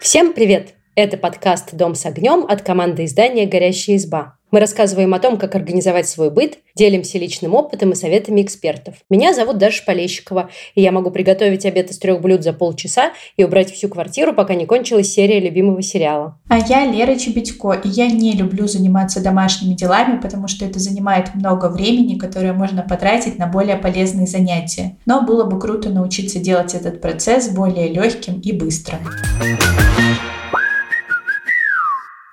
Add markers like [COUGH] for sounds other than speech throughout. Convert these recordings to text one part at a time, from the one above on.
Всем привет! Это подкаст «Дом с огнем» от команды издания «Горящая изба». Мы рассказываем о том, как организовать свой быт, делимся личным опытом и советами экспертов. Меня зовут Даша Полещикова, и я могу приготовить обед из трех блюд за полчаса и убрать всю квартиру, пока не кончилась серия любимого сериала. А я Лера Чебедько, и я не люблю заниматься домашними делами, потому что это занимает много времени, которое можно потратить на более полезные занятия. Но было бы круто научиться делать этот процесс более легким и быстрым.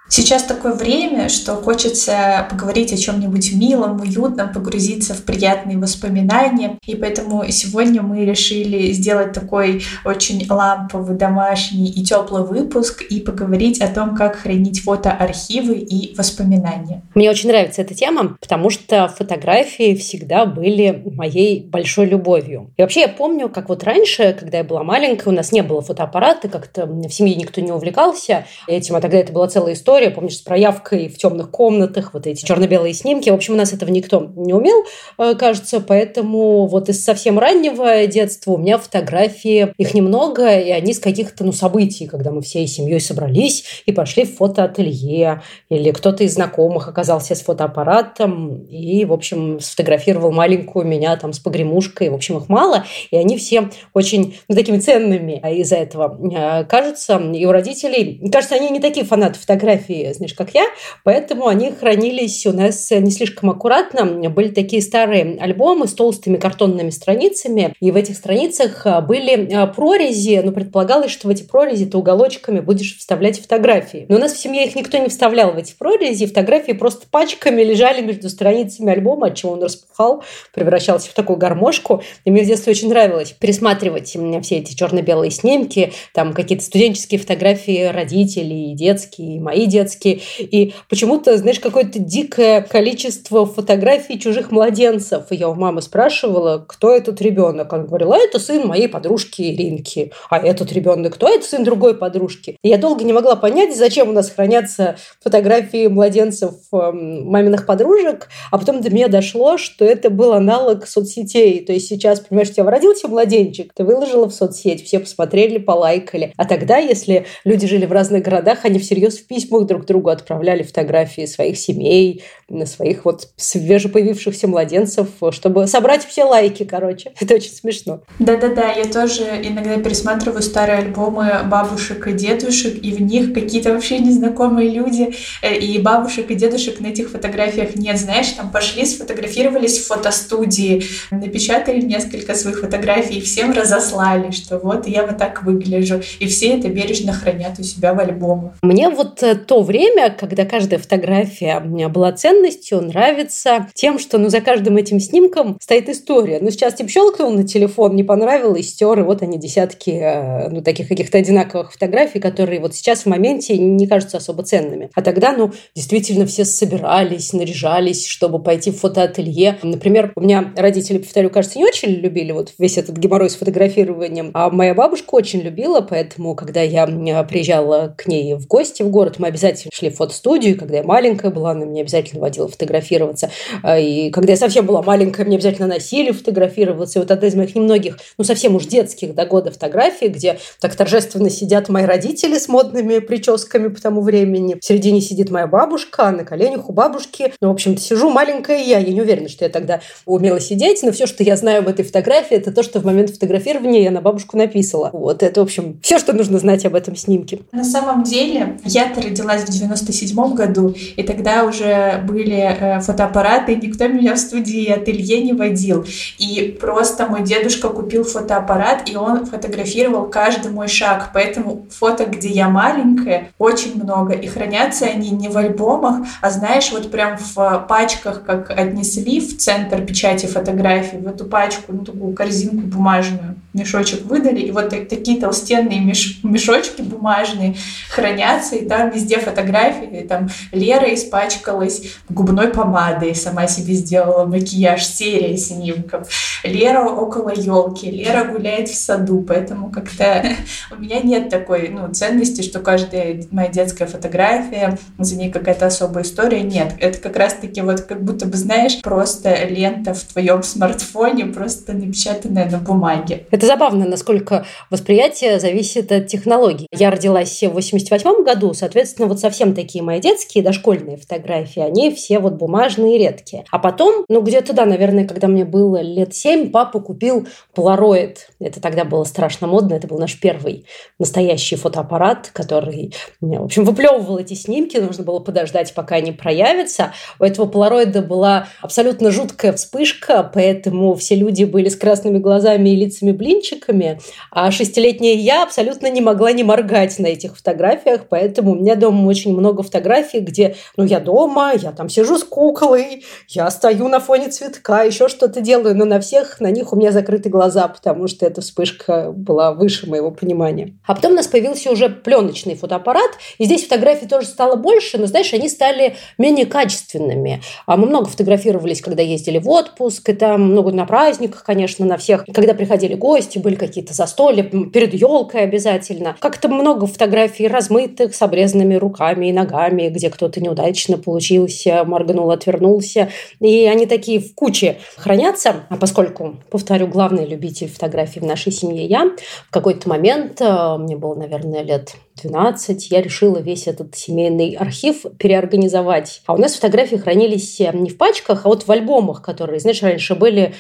Сейчас такое время, что хочется поговорить о чем-нибудь милом, уютном, погрузиться в приятные воспоминания. И поэтому сегодня мы решили сделать такой очень ламповый, домашний и теплый выпуск и поговорить о том, как хранить фотоархивы и воспоминания. Мне очень нравится эта тема, потому что фотографии всегда были моей большой любовью. И вообще я помню, как вот раньше, когда я была маленькая, у нас не было фотоаппарата, как-то в семье никто не увлекался этим, а тогда это была целая история история, помнишь, с проявкой в темных комнатах, вот эти черно-белые снимки. В общем, у нас этого никто не умел, э, кажется, поэтому вот из совсем раннего детства у меня фотографии, их немного, и они с каких-то, ну, событий, когда мы всей семьей собрались и пошли в фотоателье, или кто-то из знакомых оказался с фотоаппаратом и, в общем, сфотографировал маленькую меня там с погремушкой, в общем, их мало, и они все очень, ну, такими ценными из-за этого э, кажутся, и у родителей, кажется, они не такие фанаты фотографий, фотографии, знаешь, как я, поэтому они хранились у нас не слишком аккуратно. Были такие старые альбомы с толстыми картонными страницами, и в этих страницах а, были а, прорези, но предполагалось, что в эти прорези ты уголочками будешь вставлять фотографии. Но у нас в семье их никто не вставлял в эти прорези, фотографии просто пачками лежали между страницами альбома, от чего он распухал, превращался в такую гармошку. И мне в детстве очень нравилось пересматривать все эти черно-белые снимки, там какие-то студенческие фотографии родителей, детские, мои детские. И почему-то, знаешь, какое-то дикое количество фотографий чужих младенцев. И я у мамы спрашивала, кто этот ребенок. Она говорила, это сын моей подружки Иринки. А этот ребенок, кто это сын другой подружки? И я долго не могла понять, зачем у нас хранятся фотографии младенцев эм, маминых подружек. А потом до меня дошло, что это был аналог соцсетей. То есть сейчас, понимаешь, у тебя родился младенчик, ты выложила в соцсеть, все посмотрели, полайкали. А тогда, если люди жили в разных городах, они всерьез в письмах друг другу отправляли фотографии своих семей, своих вот свежепоявившихся младенцев, чтобы собрать все лайки, короче. [LAUGHS] Это очень смешно. Да-да-да, я тоже иногда пересматриваю старые альбомы бабушек и дедушек, и в них какие-то вообще незнакомые люди, э, и бабушек и дедушек на этих фотографиях нет. Знаешь, там пошли, сфотографировались в фотостудии, напечатали несколько своих фотографий и всем разослали, что вот я вот так выгляжу. И все это бережно хранят у себя в альбомах. Мне вот э, то время, когда каждая фотография была ценностью, нравится тем, что ну, за каждым этим снимком стоит история. Ну, сейчас типа щелкнул на телефон, не понравилось, стер, и вот они десятки э, ну, таких каких-то одинаковых фотографий, которые вот сейчас в моменте не кажутся особо ценными. А тогда, ну, действительно все собирались, наряжались, чтобы пойти в фотоателье. Например, у меня родители, повторю, кажется, не очень любили вот весь этот геморрой с фотографированием, а моя бабушка очень любила, поэтому, когда я приезжала к ней в гости в город, мы обязательно обязательно шли в фотостудию. Когда я маленькая была, она меня обязательно водила фотографироваться. А, и когда я совсем была маленькая, мне обязательно носили фотографироваться. И вот одна из моих немногих, ну, совсем уж детских до года фотографий, где так торжественно сидят мои родители с модными прическами по тому времени. В середине сидит моя бабушка, а на коленях у бабушки. Ну, в общем-то, сижу маленькая я. Я не уверена, что я тогда умела сидеть, но все, что я знаю об этой фотографии, это то, что в момент фотографирования я на бабушку написала. Вот это, в общем, все, что нужно знать об этом снимке. На самом деле, я-то родилась в 97 году, и тогда уже были э, фотоаппараты, и никто меня в студии ателье не водил. И просто мой дедушка купил фотоаппарат, и он фотографировал каждый мой шаг. Поэтому фото, где я маленькая, очень много. И хранятся они не в альбомах, а знаешь, вот прям в пачках, как отнесли в центр печати фотографий, в эту пачку, ну такую корзинку бумажную, мешочек выдали, и вот такие толстенные меш мешочки бумажные хранятся, и там везде фотографии, там Лера испачкалась губной помадой, сама себе сделала макияж, серия снимков. Лера около елки, Лера гуляет в саду, поэтому как-то у меня нет такой ну, ценности, что каждая моя детская фотография, за ней какая-то особая история. Нет, это как раз-таки вот как будто бы, знаешь, просто лента в твоем смартфоне, просто напечатанная на бумаге. Это забавно, насколько восприятие зависит от технологий. Я родилась в 88 году, соответственно, вот совсем такие мои детские дошкольные фотографии, они все вот бумажные редкие. А потом, ну где-то, да, наверное, когда мне было лет 7, папа купил Polaroid. Это тогда было страшно модно, это был наш первый настоящий фотоаппарат, который, в общем, выплевывал эти снимки, нужно было подождать, пока они проявятся. У этого Polaroid была абсолютно жуткая вспышка, поэтому все люди были с красными глазами и лицами-блинчиками, а шестилетняя я абсолютно не могла не моргать на этих фотографиях, поэтому у меня дома очень много фотографий, где, ну, я дома, я там сижу с куклой, я стою на фоне цветка, еще что-то делаю, но на всех на них у меня закрыты глаза, потому что эта вспышка была выше моего понимания. А потом у нас появился уже пленочный фотоаппарат, и здесь фотографий тоже стало больше, но, знаешь, они стали менее качественными. А мы много фотографировались, когда ездили в отпуск, и там много на праздниках, конечно, на всех. Когда приходили гости, были какие-то застолья, перед елкой обязательно. Как-то много фотографий размытых, с обрезанными руками и ногами, где кто-то неудачно получился, моргнул, отвернулся. И они такие в куче хранятся. А поскольку, повторю, главный любитель фотографий в нашей семье я, в какой-то момент, э, мне было, наверное, лет 12, я решила весь этот семейный архив переорганизовать. А у нас фотографии хранились э, не в пачках, а вот в альбомах, которые, знаешь, раньше были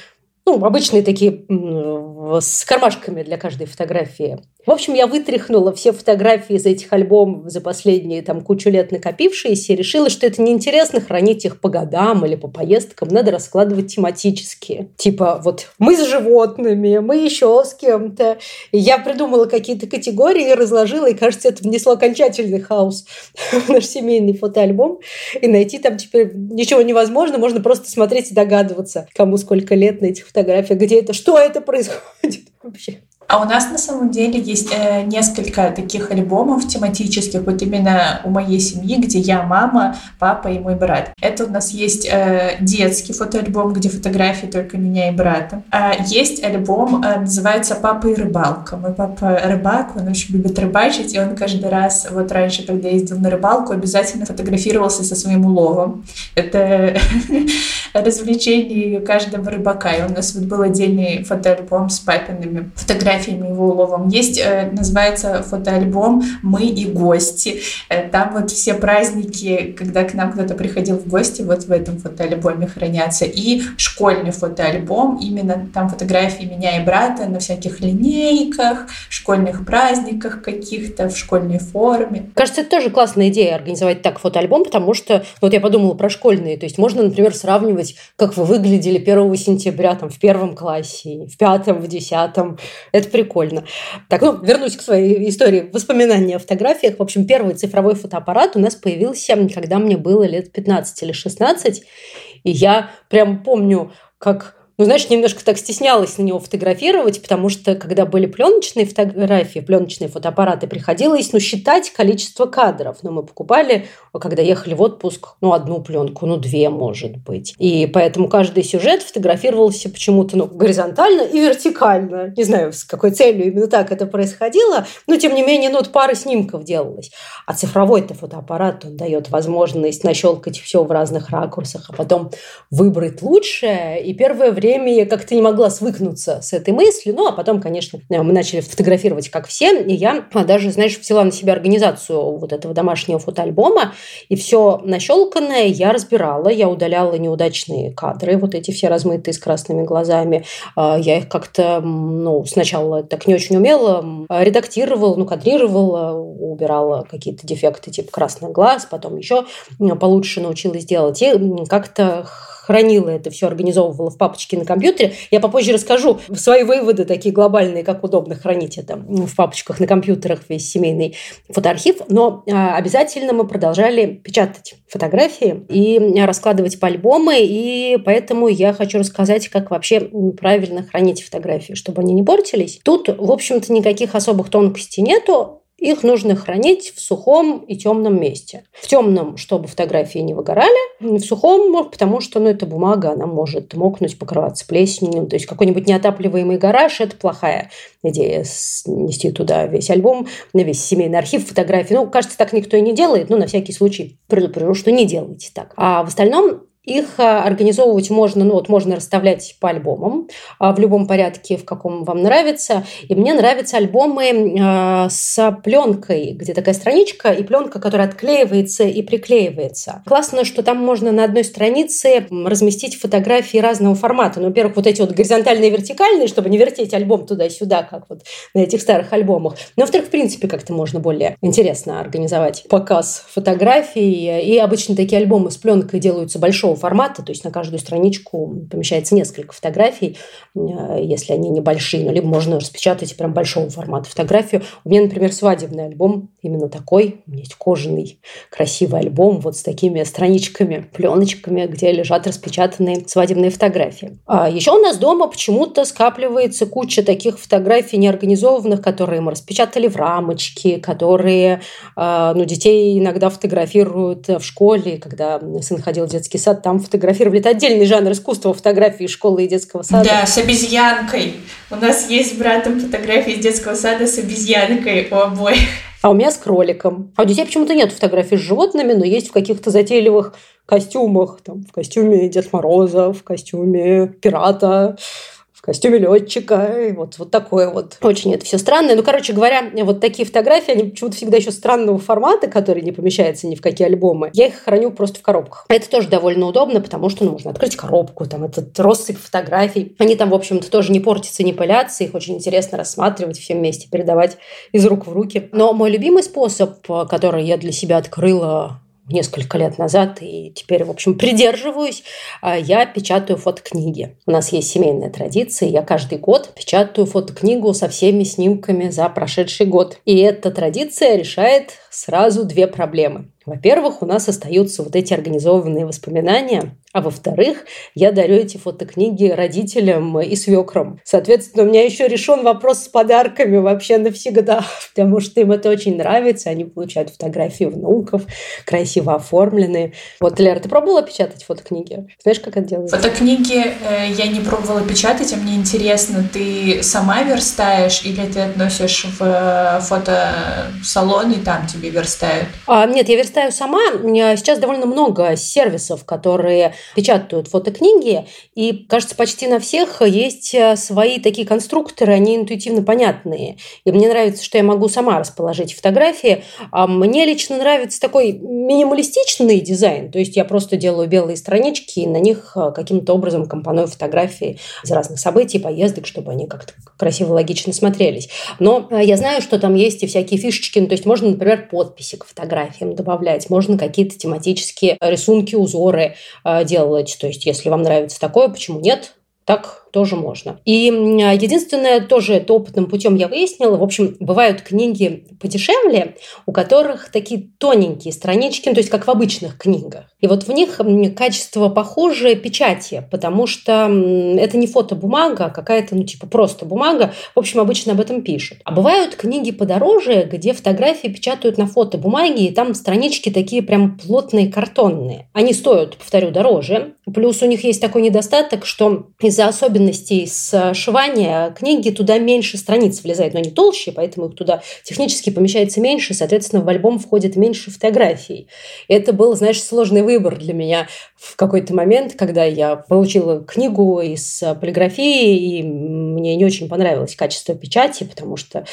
ну, обычные такие с кармашками для каждой фотографии. В общем, я вытряхнула все фотографии из этих альбомов за последние там кучу лет накопившиеся и решила, что это неинтересно хранить их по годам или по поездкам. Надо раскладывать тематически. Типа вот мы с животными, мы еще с кем-то. И я придумала какие-то категории, разложила, и, кажется, это внесло окончательный хаос в наш семейный фотоальбом. И найти там теперь ничего невозможно, можно просто смотреть и догадываться, кому сколько лет на этих фотографиях, где это, что это происходит вообще. А у нас на самом деле есть э, несколько таких альбомов тематических, вот именно у моей семьи, где я мама, папа и мой брат. Это у нас есть э, детский фотоальбом, где фотографии только меня и брата. А есть альбом, э, называется «Папа и рыбалка». Мой папа рыбак, он очень любит рыбачить, и он каждый раз, вот раньше, когда ездил на рыбалку, обязательно фотографировался со своим уловом. Это [LAUGHS] развлечение каждого рыбака. И у нас вот был отдельный фотоальбом с папиными фотографиями фотографиями его уловом. Есть, э, называется фотоальбом «Мы и гости». Э, там вот все праздники, когда к нам кто-то приходил в гости, вот в этом фотоальбоме хранятся. И школьный фотоальбом, именно там фотографии меня и брата на всяких линейках, школьных праздниках каких-то, в школьной форме. Кажется, это тоже классная идея организовать так фотоальбом, потому что, вот я подумала про школьные, то есть можно, например, сравнивать, как вы выглядели 1 сентября там, в первом классе, в пятом, в десятом. Это прикольно. Так, ну, вернусь к своей истории воспоминаний о фотографиях. В общем, первый цифровой фотоаппарат у нас появился, когда мне было лет 15 или 16. И я прям помню, как ну, знаешь, немножко так стеснялась на него фотографировать, потому что, когда были пленочные фотографии, пленочные фотоаппараты, приходилось, ну, считать количество кадров. Но мы покупали, когда ехали в отпуск, ну, одну пленку, ну, две, может быть. И поэтому каждый сюжет фотографировался почему-то, ну, горизонтально и вертикально. Не знаю, с какой целью именно так это происходило, но, тем не менее, ну, вот пара снимков делалась. А цифровой-то фотоаппарат, он дает возможность нащелкать все в разных ракурсах, а потом выбрать лучшее. И первое время время я как-то не могла свыкнуться с этой мыслью. Ну, а потом, конечно, мы начали фотографировать как все. И я даже, знаешь, взяла на себя организацию вот этого домашнего фотоальбома. И все нащелканное я разбирала. Я удаляла неудачные кадры, вот эти все размытые с красными глазами. А, я их как-то, ну, сначала так не очень умела, редактировала, ну, кадрировала, убирала какие-то дефекты типа красный глаз, потом еще получше научилась делать. И как-то хранила это все, организовывала в папочке на компьютере. Я попозже расскажу свои выводы такие глобальные, как удобно хранить это в папочках на компьютерах, весь семейный фотоархив. Но а, обязательно мы продолжали печатать фотографии и раскладывать по альбомы, и поэтому я хочу рассказать, как вообще правильно хранить фотографии, чтобы они не портились. Тут, в общем-то, никаких особых тонкостей нету, их нужно хранить в сухом и темном месте. В темном, чтобы фотографии не выгорали, в сухом, потому что ну, эта бумага, она может мокнуть, покрываться плесенью. То есть какой-нибудь неотапливаемый гараж – это плохая идея снести туда весь альбом, на весь семейный архив фотографий. Ну, кажется, так никто и не делает, но на всякий случай предупрежу, что не делайте так. А в остальном их а, организовывать можно, ну вот можно расставлять по альбомам а, в любом порядке, в каком вам нравится. И мне нравятся альбомы а, с пленкой, где такая страничка и пленка, которая отклеивается и приклеивается. Классно, что там можно на одной странице разместить фотографии разного формата. Ну, во-первых, вот эти вот горизонтальные и вертикальные, чтобы не вертеть альбом туда-сюда, как вот на этих старых альбомах. Но, во-вторых, в принципе, как-то можно более интересно организовать показ фотографий. И обычно такие альбомы с пленкой делаются большого большого формата, то есть на каждую страничку помещается несколько фотографий, э, если они небольшие, ну, либо можно распечатать прям большого формата фотографию. У меня, например, свадебный альбом именно такой. У меня есть кожаный красивый альбом вот с такими страничками, пленочками, где лежат распечатанные свадебные фотографии. А еще у нас дома почему-то скапливается куча таких фотографий неорганизованных, которые мы распечатали в рамочке, которые э, ну, детей иногда фотографируют в школе, когда сын ходил в детский сад, там фотографировали. Это отдельный жанр искусства фотографии школы и детского сада. Да, с обезьянкой. У нас есть с братом фотографии из детского сада с обезьянкой у обоих. А у меня с кроликом. А у детей почему-то нет фотографий с животными, но есть в каких-то затейливых костюмах. Там, в костюме Дед Мороза, в костюме пирата, костюме летчика. И вот, вот такое вот. Очень это все странное. Ну, короче говоря, вот такие фотографии, они почему-то всегда еще странного формата, который не помещается ни в какие альбомы. Я их храню просто в коробках. Это тоже довольно удобно, потому что ну, можно открыть коробку, там этот россыпь фотографий. Они там, в общем-то, тоже не портятся, не пылятся. Их очень интересно рассматривать все вместе, передавать из рук в руки. Но мой любимый способ, который я для себя открыла несколько лет назад и теперь, в общем, придерживаюсь. А, я печатаю фотокниги. У нас есть семейная традиция. Я каждый год печатаю фотокнигу со всеми снимками за прошедший год. И эта традиция решает сразу две проблемы. Во-первых, у нас остаются вот эти организованные воспоминания, а во-вторых, я дарю эти фотокниги родителям и свекрам. Соответственно, у меня еще решен вопрос с подарками вообще навсегда, [LAUGHS] потому что им это очень нравится. Они получают фотографии внуков, красиво оформленные. Вот, Лера, ты пробовала печатать фотокниги? Знаешь, как это делается? Фотокниги э, я не пробовала печатать, а мне интересно, ты сама верстаешь или ты относишь в э, фотосалон и там тебе верстают? А, нет, я верстаю сама. Сейчас довольно много сервисов, которые печатают фотокниги, и, кажется, почти на всех есть э, свои такие конструкторы, они интуитивно понятные. И мне нравится, что я могу сама расположить фотографии. А мне лично нравится такой минималистичный дизайн, то есть я просто делаю белые странички, и на них э, каким-то образом компоную фотографии из разных событий, поездок, чтобы они как-то красиво, логично смотрелись. Но э, я знаю, что там есть и всякие фишечки, ну, то есть можно, например, подписи к фотографиям добавлять, можно какие-то тематические рисунки, узоры делать. То есть, если вам нравится такое, почему нет? Так тоже можно. И единственное, тоже это опытным путем я выяснила, в общем, бывают книги подешевле, у которых такие тоненькие странички, ну, то есть как в обычных книгах. И вот в них качество похожее печати, потому что это не фотобумага, а какая-то, ну, типа просто бумага. В общем, обычно об этом пишут. А бывают книги подороже, где фотографии печатают на фотобумаге, и там странички такие прям плотные, картонные. Они стоят, повторю, дороже. Плюс у них есть такой недостаток, что из-за особенностей особенностей сшивания книги туда меньше страниц влезает, но они толще, поэтому их туда технически помещается меньше, соответственно, в альбом входит меньше фотографий. Это был, знаешь, сложный выбор для меня в какой-то момент, когда я получила книгу из полиграфии, и мне не очень понравилось качество печати, потому что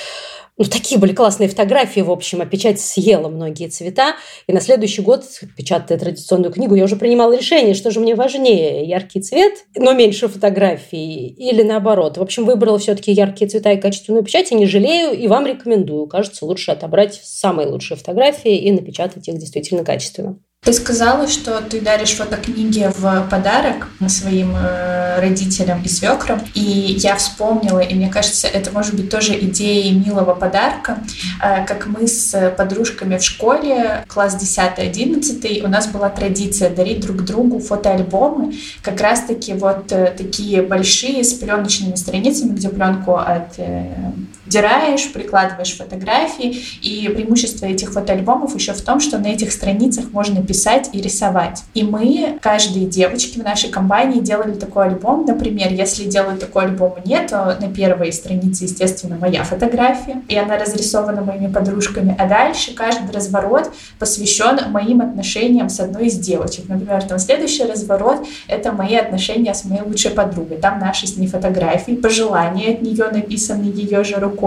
ну, такие были классные фотографии, в общем, а печать съела многие цвета. И на следующий год, печатая традиционную книгу, я уже принимала решение, что же мне важнее, яркий цвет, но меньше фотографий, или наоборот. В общем, выбрала все-таки яркие цвета и качественную печать, и не жалею, и вам рекомендую. Кажется, лучше отобрать самые лучшие фотографии и напечатать их действительно качественно. Ты сказала, что ты даришь фотокниги в подарок своим э, родителям и свекрам. И я вспомнила, и мне кажется, это может быть тоже идеей милого подарка, э, как мы с подружками в школе, класс 10-11, у нас была традиция дарить друг другу фотоальбомы, как раз-таки вот э, такие большие с пленочными страницами, где пленку от вдираешь, прикладываешь фотографии, и преимущество этих фотоальбомов еще в том, что на этих страницах можно писать и рисовать. И мы, каждые девочки в нашей компании делали такой альбом, например, если делают такой альбом мне, то на первой странице, естественно, моя фотография, и она разрисована моими подружками, а дальше каждый разворот посвящен моим отношениям с одной из девочек. Например, там следующий разворот — это мои отношения с моей лучшей подругой. Там наши с ней фотографии, пожелания от нее написаны ее же рукой,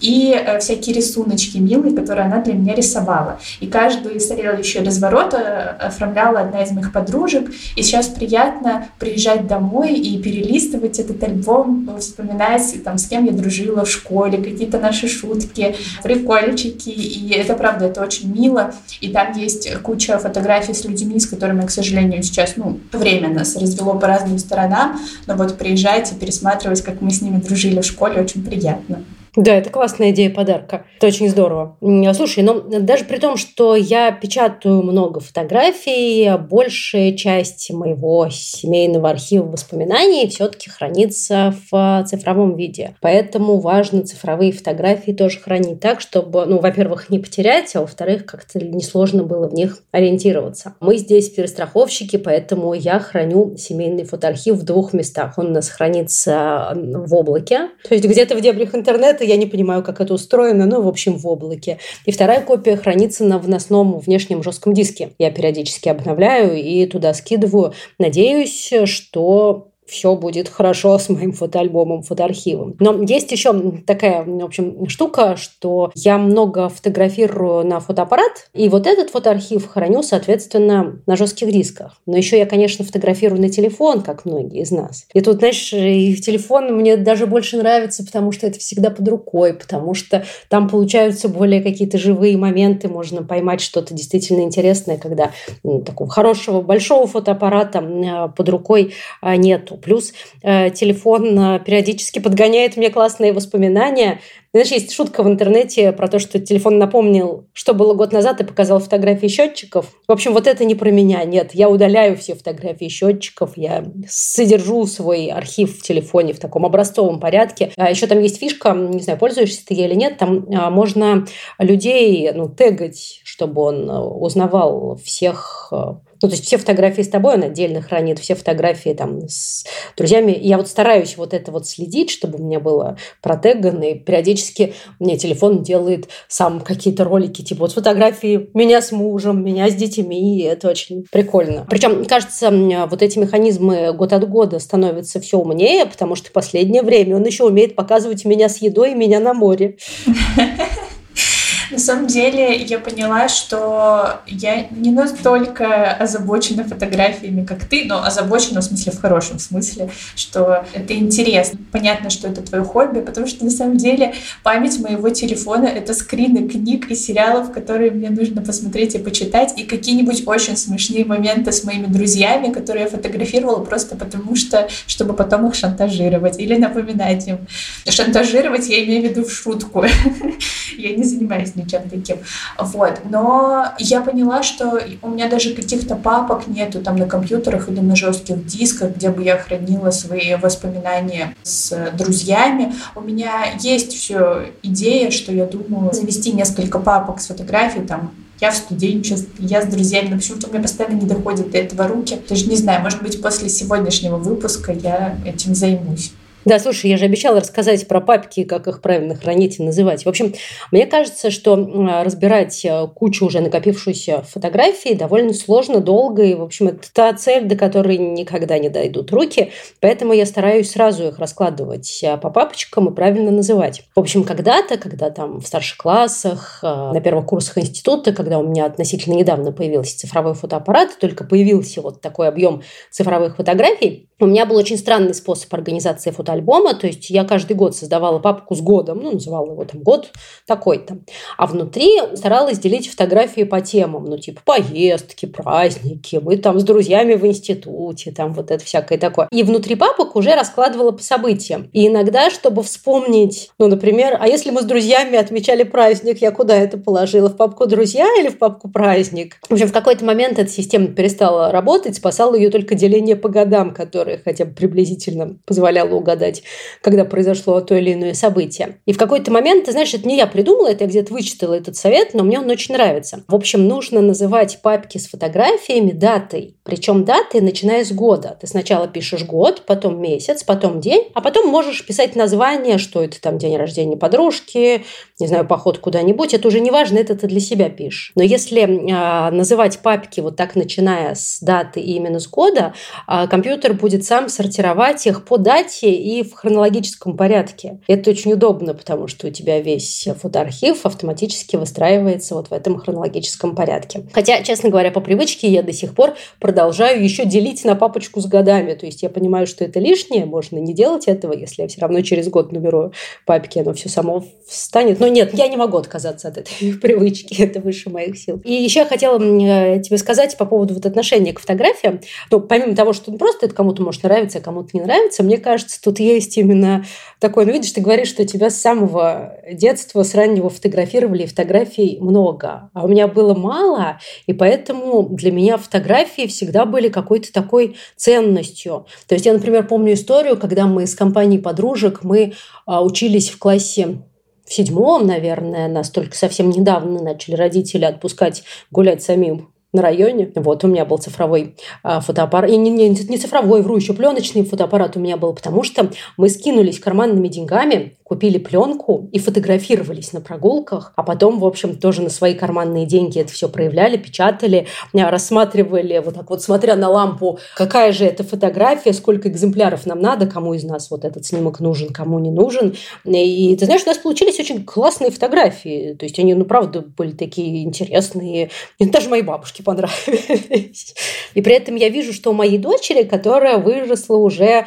и э, всякие рисуночки милые, которые она для меня рисовала. И каждый следующий разворот э, оформляла одна из моих подружек. И сейчас приятно приезжать домой и перелистывать этот альбом, вспоминать, там, с кем я дружила в школе, какие-то наши шутки, прикольчики. И это правда, это очень мило. И там есть куча фотографий с людьми, с которыми, к сожалению, сейчас, ну, время нас развело по разным сторонам. Но вот приезжать и пересматривать, как мы с ними дружили в школе, очень приятно. Да, это классная идея подарка. Это очень здорово. Слушай, но даже при том, что я печатаю много фотографий, большая часть моего семейного архива воспоминаний все-таки хранится в цифровом виде. Поэтому важно цифровые фотографии тоже хранить так, чтобы, ну, во-первых, не потерять, а во-вторых, как-то несложно было в них ориентироваться. Мы здесь перестраховщики, поэтому я храню семейный фотоархив в двух местах. Он у нас хранится в облаке, то есть где-то в дебрях интернета это я не понимаю, как это устроено, но, в общем, в облаке. И вторая копия хранится на выносном внешнем жестком диске. Я периодически обновляю и туда скидываю. Надеюсь, что все будет хорошо с моим фотоальбомом, фотоархивом. Но есть еще такая, в общем, штука, что я много фотографирую на фотоаппарат, и вот этот фотоархив храню, соответственно, на жестких дисках. Но еще я, конечно, фотографирую на телефон, как многие из нас. И тут, знаешь, и телефон мне даже больше нравится, потому что это всегда под рукой, потому что там получаются более какие-то живые моменты, можно поймать что-то действительно интересное, когда ну, такого хорошего большого фотоаппарата а, под рукой а, нету. Плюс э, телефон э, периодически подгоняет мне классные воспоминания. Знаешь, есть шутка в интернете про то, что телефон напомнил, что было год назад, и показал фотографии счетчиков. В общем, вот это не про меня. Нет, я удаляю все фотографии счетчиков, я содержу свой архив в телефоне в таком образцовом порядке. А еще там есть фишка, не знаю, пользуешься ты ей или нет, там а, можно людей ну, тегать, чтобы он э, узнавал всех э, ну, то есть все фотографии с тобой он отдельно хранит, все фотографии там с друзьями. Я вот стараюсь вот это вот следить, чтобы у меня было протегано, и периодически мне телефон делает сам какие-то ролики, типа вот фотографии меня с мужем, меня с детьми, и это очень прикольно. Причем, кажется, вот эти механизмы год от года становятся все умнее, потому что в последнее время он еще умеет показывать меня с едой и меня на море. [LAUGHS] На самом деле я поняла, что я не настолько озабочена фотографиями, как ты, но озабочена в смысле в хорошем смысле, что это интересно. Понятно, что это твое хобби, потому что на самом деле память моего телефона — это скрины книг и сериалов, которые мне нужно посмотреть и почитать, и какие-нибудь очень смешные моменты с моими друзьями, которые я фотографировала просто потому что, чтобы потом их шантажировать или напоминать им. Шантажировать я имею в виду в шутку. [LAUGHS] Я не занимаюсь ничем таким. Вот. Но я поняла, что у меня даже каких-то папок нету там на компьютерах или на жестких дисках, где бы я хранила свои воспоминания с друзьями. У меня есть все идея, что я думаю завести несколько папок с фотографией там я в студенчестве, я с друзьями, но почему-то у меня постоянно не доходят до этого руки. Даже не знаю, может быть, после сегодняшнего выпуска я этим займусь. Да, слушай, я же обещала рассказать про папки, как их правильно хранить и называть. В общем, мне кажется, что разбирать э, кучу уже накопившуюся фотографий довольно сложно, долго, и, в общем, это та цель, до которой никогда не дойдут руки, поэтому я стараюсь сразу их раскладывать э, по папочкам и правильно называть. В общем, когда-то, когда там в старших классах, э, на первых курсах института, когда у меня относительно недавно появился цифровой фотоаппарат, только появился вот такой объем цифровых фотографий, у меня был очень странный способ организации фотоальбома, то есть я каждый год создавала папку с годом, ну, называла его там год такой-то, а внутри старалась делить фотографии по темам, ну, типа поездки, праздники, мы там с друзьями в институте, там вот это всякое такое. И внутри папок уже раскладывала по событиям. И иногда, чтобы вспомнить, ну, например, а если мы с друзьями отмечали праздник, я куда это положила? В папку «Друзья» или в папку «Праздник»? В общем, в какой-то момент эта система перестала работать, спасала ее только деление по годам, которая хотя бы приблизительно позволяла угадать угадать, когда произошло то или иное событие. И в какой-то момент, ты знаешь, это не я придумала, это я где-то вычитала этот совет, но мне он очень нравится. В общем, нужно называть папки с фотографиями датой. Причем даты, начиная с года. Ты сначала пишешь год, потом месяц, потом день, а потом можешь писать название, что это там день рождения подружки, не знаю, поход куда-нибудь. Это уже не важно, это ты для себя пишешь. Но если э, называть папки вот так, начиная с даты и именно с года, э, компьютер будет сам сортировать их по дате в хронологическом порядке. Это очень удобно, потому что у тебя весь фотоархив автоматически выстраивается вот в этом хронологическом порядке. Хотя, честно говоря, по привычке я до сих пор продолжаю еще делить на папочку с годами. То есть я понимаю, что это лишнее, можно не делать этого, если я все равно через год наберу папки, оно все само встанет. Но нет, я не могу отказаться от этой [LAUGHS] привычки, это выше моих сил. И еще я хотела э, тебе сказать по поводу вот отношения к фотографиям. Ну, помимо того, что просто это кому-то может нравиться, а кому-то не нравится, мне кажется, тут есть именно такое, ну, видишь, ты говоришь, что тебя с самого детства, с раннего фотографировали, и фотографий много. А у меня было мало, и поэтому для меня фотографии всегда были какой-то такой ценностью. То есть я, например, помню историю, когда мы с компанией подружек, мы а, учились в классе в седьмом, наверное, нас только совсем недавно начали родители отпускать гулять самим на районе. Вот, у меня был цифровой а, фотоаппарат. И не, не, не цифровой, вру, еще пленочный фотоаппарат у меня был, потому что мы скинулись карманными деньгами купили пленку и фотографировались на прогулках, а потом, в общем, тоже на свои карманные деньги это все проявляли, печатали, а, рассматривали, вот так вот смотря на лампу, какая же это фотография, сколько экземпляров нам надо, кому из нас вот этот снимок нужен, кому не нужен. И ты знаешь, у нас получились очень классные фотографии, то есть они, ну, правда, были такие интересные, и даже моей бабушке понравились. И при этом я вижу, что у моей дочери, которая выросла уже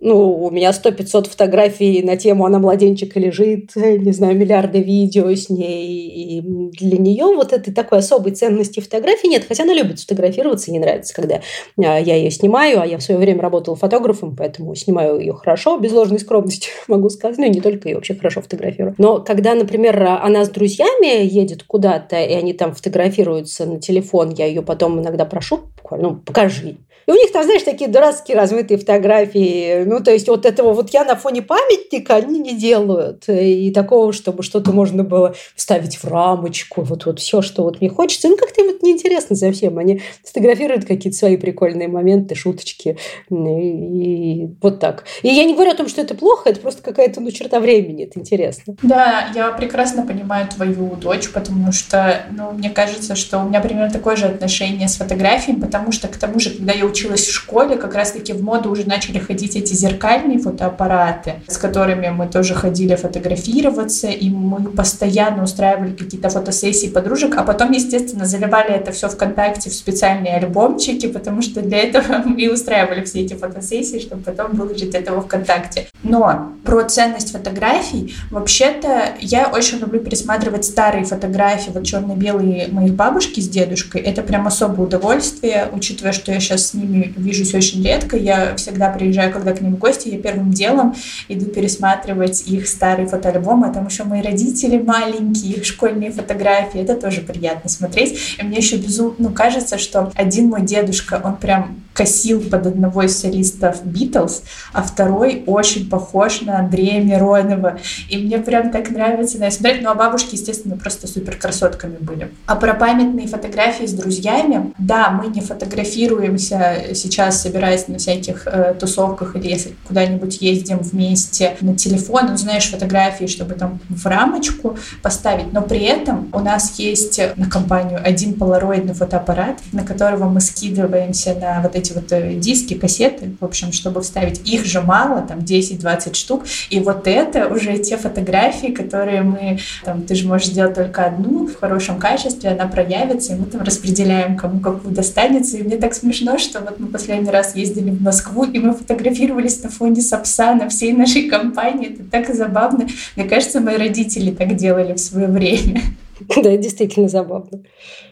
ну, у меня сто пятьсот фотографий на тему «Она младенчик» лежит, [LAUGHS] не знаю, миллиарды видео с ней. И для нее вот этой такой особой ценности фотографии нет. Хотя она любит фотографироваться, ей нравится, когда а, я ее снимаю. А я в свое время работала фотографом, поэтому снимаю ее хорошо, без ложной скромности, [LAUGHS] могу сказать. Ну, и не только, я вообще хорошо фотографирую. Но когда, например, она с друзьями едет куда-то, и они там фотографируются на телефон, я ее потом иногда прошу, ну, покажи. И у них там, знаешь, такие дурацкие размытые фотографии. Ну, то есть вот этого вот я на фоне памятника они не делают. И такого, чтобы что-то можно было вставить в рамочку. Вот, вот все, что вот мне хочется. Ну, как-то вот неинтересно совсем. Они фотографируют какие-то свои прикольные моменты, шуточки. И, и вот так. И я не говорю о том, что это плохо, это просто какая-то, ну, черта времени. Это интересно. Да, я прекрасно понимаю твою дочь, потому что, ну, мне кажется, что у меня примерно такое же отношение с фотографиями, потому что, к тому же, когда я училась в школе, как раз-таки в моду уже начали ходить эти зеркальные фотоаппараты, с которыми мы тоже ходили фотографироваться, и мы постоянно устраивали какие-то фотосессии подружек, а потом, естественно, заливали это все ВКонтакте в специальные альбомчики, потому что для этого [LAUGHS] мы устраивали все эти фотосессии, чтобы потом выложить это во ВКонтакте. Но про ценность фотографий, вообще-то я очень люблю пересматривать старые фотографии, вот черно-белые моих бабушки с дедушкой. Это прям особое удовольствие, учитывая, что я сейчас ними вижусь очень редко. Я всегда приезжаю, когда к ним в гости, я первым делом иду пересматривать их старые фотоальбомы. А там еще мои родители маленькие, их школьные фотографии. Это тоже приятно смотреть. И мне еще безумно ну, кажется, что один мой дедушка, он прям косил под одного из солистов Битлз, а второй очень похож на Андрея Миронова. И мне прям так нравится на смотреть. Ну, а бабушки, естественно, просто супер красотками были. А про памятные фотографии с друзьями, да, мы не фотографируемся сейчас, собираясь на всяких э, тусовках или если куда-нибудь ездим вместе на телефон, ну, знаешь, фотографии, чтобы там в рамочку поставить. Но при этом у нас есть на компанию один полароидный фотоаппарат, на которого мы скидываемся на вот эти вот э, диски, кассеты, в общем, чтобы вставить. Их же мало, там 10-20 штук. И вот это уже те фотографии, которые мы, там, ты же можешь сделать только одну в хорошем качестве, она проявится, и мы там распределяем, кому какую достанется. И мне так смешно, что вот мы последний раз ездили в Москву, и мы фотографировались на фоне Сапсана всей нашей компании. Это так забавно. Мне кажется, мои родители так делали в свое время. [LAUGHS] Да, действительно забавно.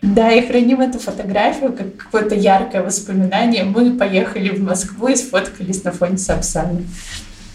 Да, и храним эту фотографию как какое-то яркое воспоминание. Мы поехали в Москву и сфоткались на фоне Сапсана.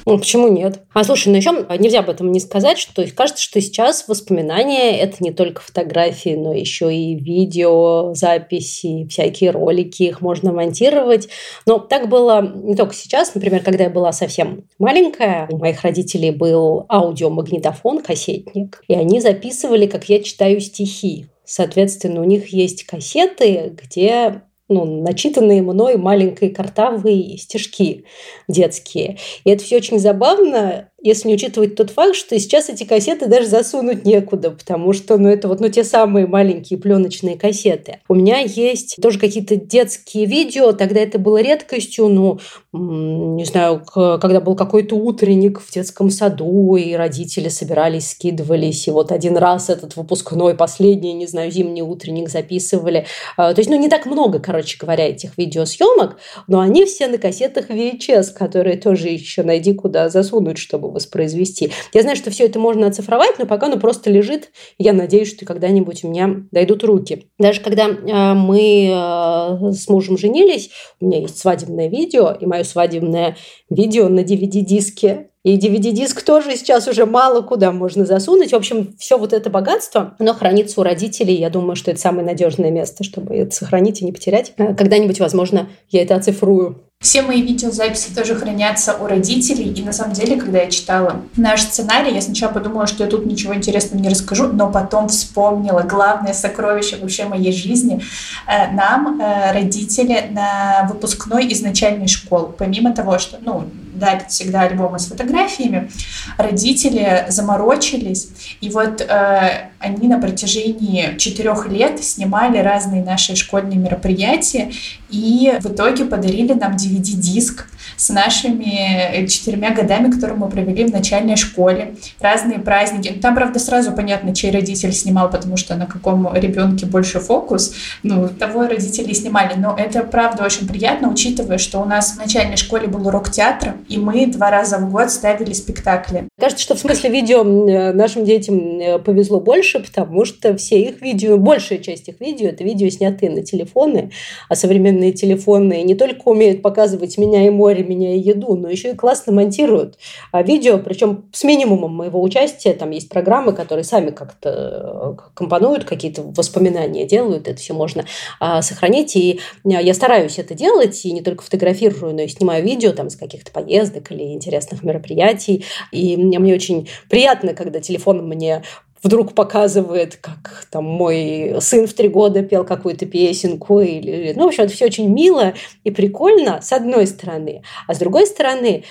Ну, почему нет? А слушай, ну еще нельзя об этом не сказать, что кажется, что сейчас воспоминания – это не только фотографии, но еще и видео, записи, всякие ролики, их можно монтировать. Но так было не только сейчас. Например, когда я была совсем маленькая, у моих родителей был аудиомагнитофон, кассетник, и они записывали, как я читаю стихи. Соответственно, у них есть кассеты, где ну, начитанные мной маленькие картавые стишки детские. И это все очень забавно, если не учитывать тот факт, что сейчас эти кассеты даже засунуть некуда, потому что, ну, это вот, ну, те самые маленькие пленочные кассеты. У меня есть тоже какие-то детские видео, тогда это было редкостью, ну, не знаю, когда был какой-то утренник в детском саду, и родители собирались, скидывались, и вот один раз этот выпускной, последний, не знаю, зимний утренник записывали. А, то есть, ну, не так много, короче говоря, этих видеосъемок, но они все на кассетах VHS, которые тоже еще найди куда засунуть, чтобы воспроизвести. Я знаю, что все это можно оцифровать, но пока оно просто лежит. Я надеюсь, что когда-нибудь у меня дойдут руки. Даже когда э, мы э, с мужем женились, у меня есть свадебное видео, и мое свадебное видео на DVD-диске и DVD-диск тоже сейчас уже мало куда можно засунуть. В общем, все вот это богатство, оно хранится у родителей. Я думаю, что это самое надежное место, чтобы это сохранить и не потерять. Э, когда-нибудь, возможно, я это оцифрую. Все мои видеозаписи тоже хранятся у родителей. И на самом деле, когда я читала наш сценарий, я сначала подумала, что я тут ничего интересного не расскажу, но потом вспомнила главное сокровище вообще моей жизни. Э, нам э, родители на выпускной из начальной школы, помимо того, что, ну, дарят всегда альбомы с фотографиями, родители заморочились, и вот э, они на протяжении четырех лет снимали разные наши школьные мероприятия, и в итоге подарили нам DVD-диск с нашими четырьмя годами, которые мы провели в начальной школе, разные праздники. Там, правда, сразу понятно, чей родитель снимал, потому что на каком ребенке больше фокус, ну, того родители снимали, но это, правда, очень приятно, учитывая, что у нас в начальной школе был урок театра, и мы два раза в год ставили спектакли. Кажется, что в смысле видео э, нашим детям э, повезло больше, потому что все их видео, большая часть их видео, это видео, снятые на телефоны, а современные телефоны не только умеют показывать меня и море, меня и еду, но еще и классно монтируют а видео, причем с минимумом моего участия. Там есть программы, которые сами как-то э, компонуют, какие-то воспоминания делают, это все можно а, сохранить. И я стараюсь это делать, и не только фотографирую, но и снимаю видео там с каких-то поездок или интересных мероприятий. И мне очень приятно, когда телефон мне вдруг показывает, как там мой сын в три года пел какую-то песенку. Или, ну, в общем, это все очень мило и прикольно, с одной стороны. А с другой стороны,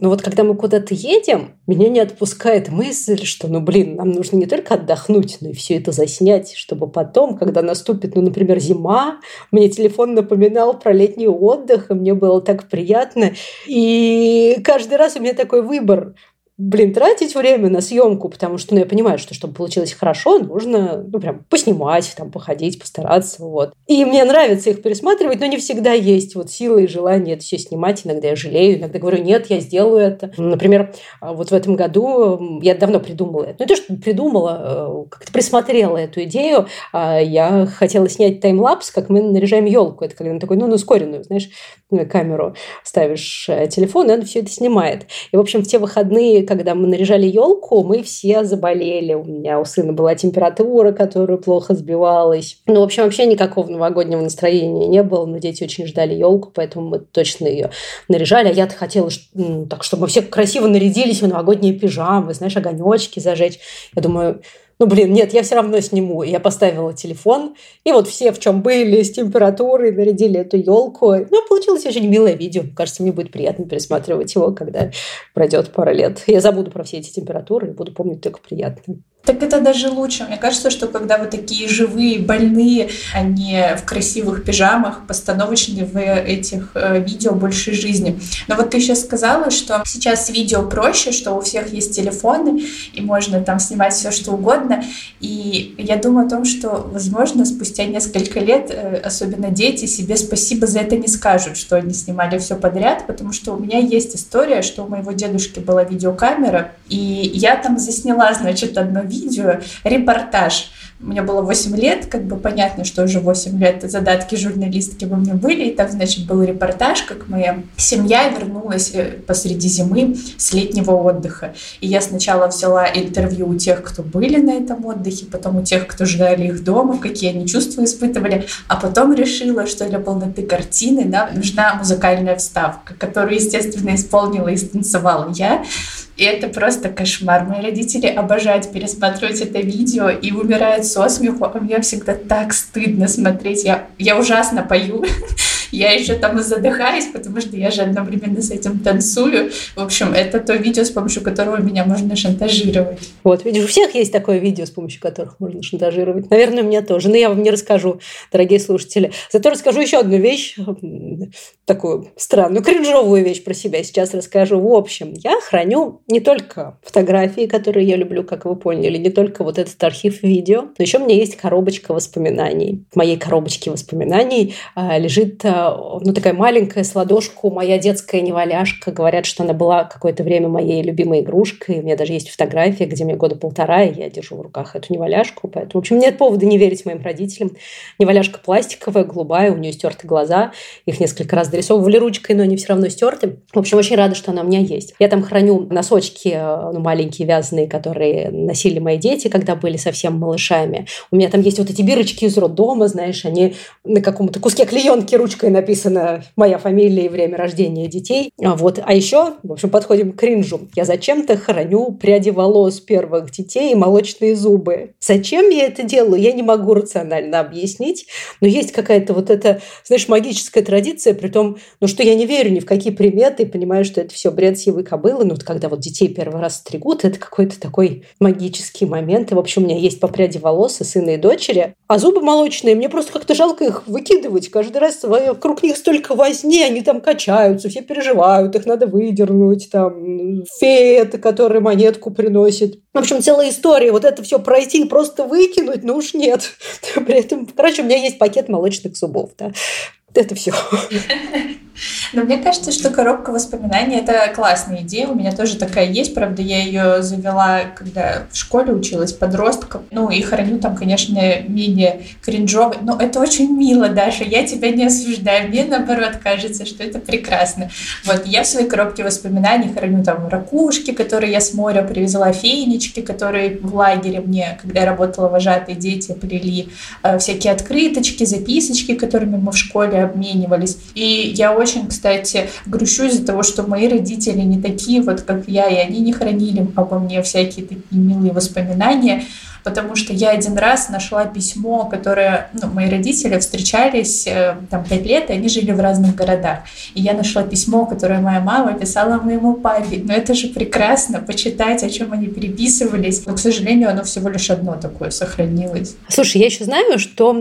но вот когда мы куда-то едем, меня не отпускает мысль, что, ну, блин, нам нужно не только отдохнуть, но и все это заснять, чтобы потом, когда наступит, ну, например, зима, мне телефон напоминал про летний отдых, и мне было так приятно. И каждый раз у меня такой выбор блин, тратить время на съемку, потому что, ну, я понимаю, что чтобы получилось хорошо, нужно, ну, прям поснимать, там, походить, постараться, вот. И мне нравится их пересматривать, но не всегда есть вот силы и желание это все снимать. Иногда я жалею, иногда говорю, нет, я сделаю это. Например, вот в этом году я давно придумала это. Ну, то, что придумала, э, как-то присмотрела эту идею. А я хотела снять таймлапс, как мы наряжаем елку. Это когда на такой, ну, на ускоренную, знаешь, камеру ставишь э, телефон, и он все это снимает. И, в общем, в те выходные, когда мы наряжали елку, мы все заболели. У меня у сына была температура, которая плохо сбивалась. Ну, в общем, вообще никакого новогоднего настроения не было, но дети очень ждали елку, поэтому мы точно ее наряжали. А я-то хотела, так, чтобы все красиво нарядились в новогодние пижамы, знаешь, огонечки зажечь. Я думаю, ну, блин, нет, я все равно сниму. Я поставила телефон, и вот все, в чем были, с температурой, нарядили эту елку. Ну, получилось очень милое видео. Кажется, мне будет приятно пересматривать его, когда пройдет пара лет. Я забуду про все эти температуры и буду помнить только приятное. Так это даже лучше. Мне кажется, что когда вы такие живые, больные, а не в красивых пижамах, постановочные в этих э, видео больше жизни. Но вот ты сейчас сказала, что сейчас видео проще, что у всех есть телефоны, и можно там снимать все, что угодно. И я думаю о том, что, возможно, спустя несколько лет, э, особенно дети, себе спасибо за это не скажут, что они снимали все подряд, потому что у меня есть история, что у моего дедушки была видеокамера, и я там засняла, значит, одно видео, видео, репортаж меня было 8 лет, как бы понятно, что уже 8 лет задатки журналистки во мне были, и там, значит, был репортаж, как моя семья вернулась э, посреди зимы с летнего отдыха. И я сначала взяла интервью у тех, кто были на этом отдыхе, потом у тех, кто ждали их дома, какие они чувства испытывали, а потом решила, что для полноты картины да, нужна музыкальная вставка, которую, естественно, исполнила и станцевала я. И это просто кошмар. Мои родители обожают пересматривать это видео и умирают со смеху, а мне всегда так стыдно смотреть. Я, я ужасно пою. [LAUGHS] я еще там и задыхаюсь, потому что я же одновременно с этим танцую. В общем, это то видео, с помощью которого меня можно шантажировать. Вот, видишь, у всех есть такое видео, с помощью которых можно шантажировать. Наверное, у меня тоже. Но я вам не расскажу, дорогие слушатели. Зато расскажу еще одну вещь, такую странную, кринжовую вещь про себя сейчас расскажу. В общем, я храню не только фотографии, которые я люблю, как вы поняли, не только вот этот архив видео, но еще у меня есть коробочка воспоминаний. В моей коробочке воспоминаний а, лежит а, ну, такая маленькая с ладошку, моя детская неваляшка. Говорят, что она была какое-то время моей любимой игрушкой. У меня даже есть фотография, где мне года полтора, и я держу в руках эту неваляшку. Поэтому, в общем, нет повода не верить моим родителям. Неваляшка пластиковая, голубая, у нее стерты глаза. Их несколько раз дорисовывали ручкой, но они все равно стерты. В общем, очень рада, что она у меня есть. Я там храню носочки, э, ну, маленькие вязаные, которые носили мои дети, когда были совсем малышами. У меня там есть вот эти бирочки из роддома, знаешь, они на каком-то куске клеенки ручкой написана моя фамилия и время рождения детей. А вот. А еще, в общем, подходим к кринжу. Я зачем-то храню пряди волос первых детей и молочные зубы. Зачем я это делаю, я не могу рационально объяснить. Но есть какая-то вот эта, знаешь, магическая традиция, при том, ну, что я не верю ни в какие приметы, понимаю, что это все бред сивой кобылы. Но вот когда вот детей первый раз стригут, это какой-то такой магический момент. И, в общем, у меня есть по пряди волос и сына, и дочери. А зубы молочные, мне просто как-то жалко их выкидывать каждый раз вокруг них столько возни, они там качаются, все переживают, их надо выдернуть, там, фея, которая монетку приносит. В общем, целая история. Вот это все пройти и просто выкинуть, ну уж нет. [LAUGHS] При этом, короче, у меня есть пакет молочных зубов. Да. Это все. Но мне кажется, что коробка воспоминаний — это классная идея. У меня тоже такая есть. Правда, я ее завела, когда в школе училась подростком. Ну, и храню там, конечно, менее кринжовый. Но это очень мило, Даша. Я тебя не осуждаю. Мне, наоборот, кажется, что это прекрасно. Вот, я в своей коробке воспоминаний храню там ракушки, которые я с моря привезла, фенечки, которые в лагере мне, когда я работала вожатой, дети плели, э, всякие открыточки, записочки, которыми мы в школе обменивались. И я очень кстати, грущу из-за того, что мои родители не такие вот, как я, и они не хранили обо мне всякие такие милые воспоминания потому что я один раз нашла письмо, которое, ну, мои родители встречались э, там пять лет, и они жили в разных городах. И я нашла письмо, которое моя мама писала моему папе. Но это же прекрасно, почитать, о чем они переписывались. Но, к сожалению, оно всего лишь одно такое сохранилось. Слушай, я еще знаю, что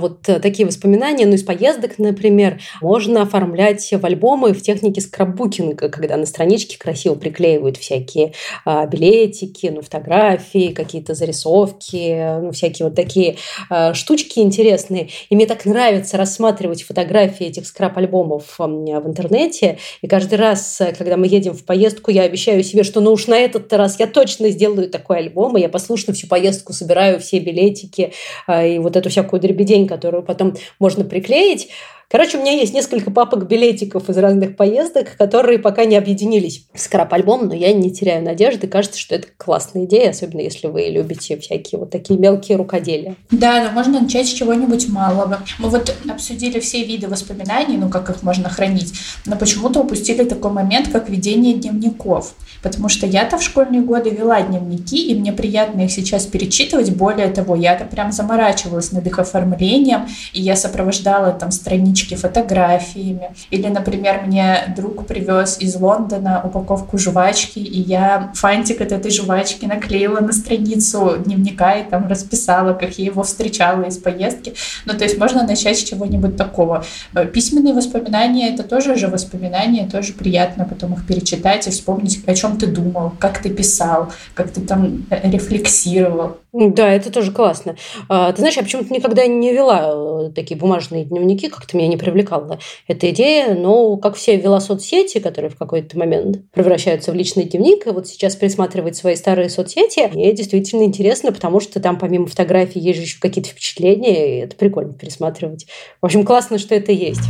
вот такие воспоминания, ну, из поездок, например, можно оформлять в альбомы в технике скраббукинга, когда на страничке красиво приклеивают всякие а, билетики, ну, фотографии, какие-то зарисовки, зарисовки, ну, всякие вот такие э, штучки интересные. И мне так нравится рассматривать фотографии этих скраб-альбомов э, в интернете. И каждый раз, э, когда мы едем в поездку, я обещаю себе, что ну уж на этот раз я точно сделаю такой альбом, и я послушно всю поездку собираю все билетики э, и вот эту всякую дребедень, которую потом можно приклеить. Короче, у меня есть несколько папок билетиков из разных поездок, которые пока не объединились в скрап-альбом, но я не теряю надежды. Кажется, что это классная идея, особенно если вы любите всякие вот такие мелкие рукоделия. Да, но можно начать с чего-нибудь малого. Мы вот обсудили все виды воспоминаний, ну, как их можно хранить, но почему-то упустили такой момент, как ведение дневников. Потому что я-то в школьные годы вела дневники, и мне приятно их сейчас перечитывать. Более того, я-то прям заморачивалась над их оформлением, и я сопровождала там странички странички фотографиями. Или, например, мне друг привез из Лондона упаковку жвачки, и я фантик от этой жвачки наклеила на страницу дневника и там расписала, как я его встречала из поездки. Ну, то есть можно начать с чего-нибудь такого. Э, письменные воспоминания — это тоже же воспоминания, тоже приятно потом их перечитать и вспомнить, о чем ты думал, как ты писал, как ты там э, рефлексировал. Да, это тоже классно. А, ты знаешь, я почему-то никогда не вела э, такие бумажные дневники, как-то меня не привлекала эта идея, но как все вела соцсети, которые в какой-то момент превращаются в личный дневник, и вот сейчас пересматривать свои старые соцсети, мне действительно интересно, потому что там помимо фотографий есть же еще какие-то впечатления, и это прикольно пересматривать. В общем, классно, что это есть.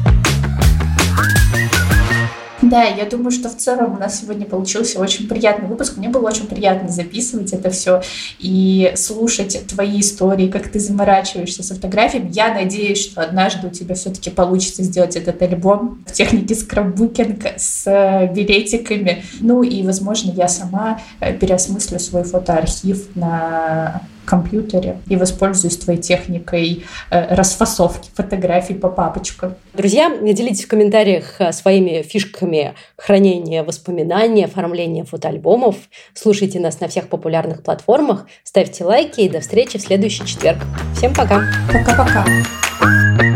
Да, я думаю, что в целом у нас сегодня получился очень приятный выпуск. Мне было очень приятно записывать это все и слушать твои истории, как ты заморачиваешься с фотографиями. Я надеюсь, что однажды у тебя все-таки получится сделать этот альбом в технике скраббукинг с э, билетиками. Ну и, возможно, я сама э, переосмыслю свой фотоархив на компьютере и воспользуюсь твоей техникой э, расфасовки фотографий по папочкам. Друзья, делитесь в комментариях э, своими фишками хранения воспоминаний, оформления фотоальбомов. Слушайте нас на всех популярных платформах, ставьте лайки и до встречи в следующий четверг. Всем пока! Пока-пока!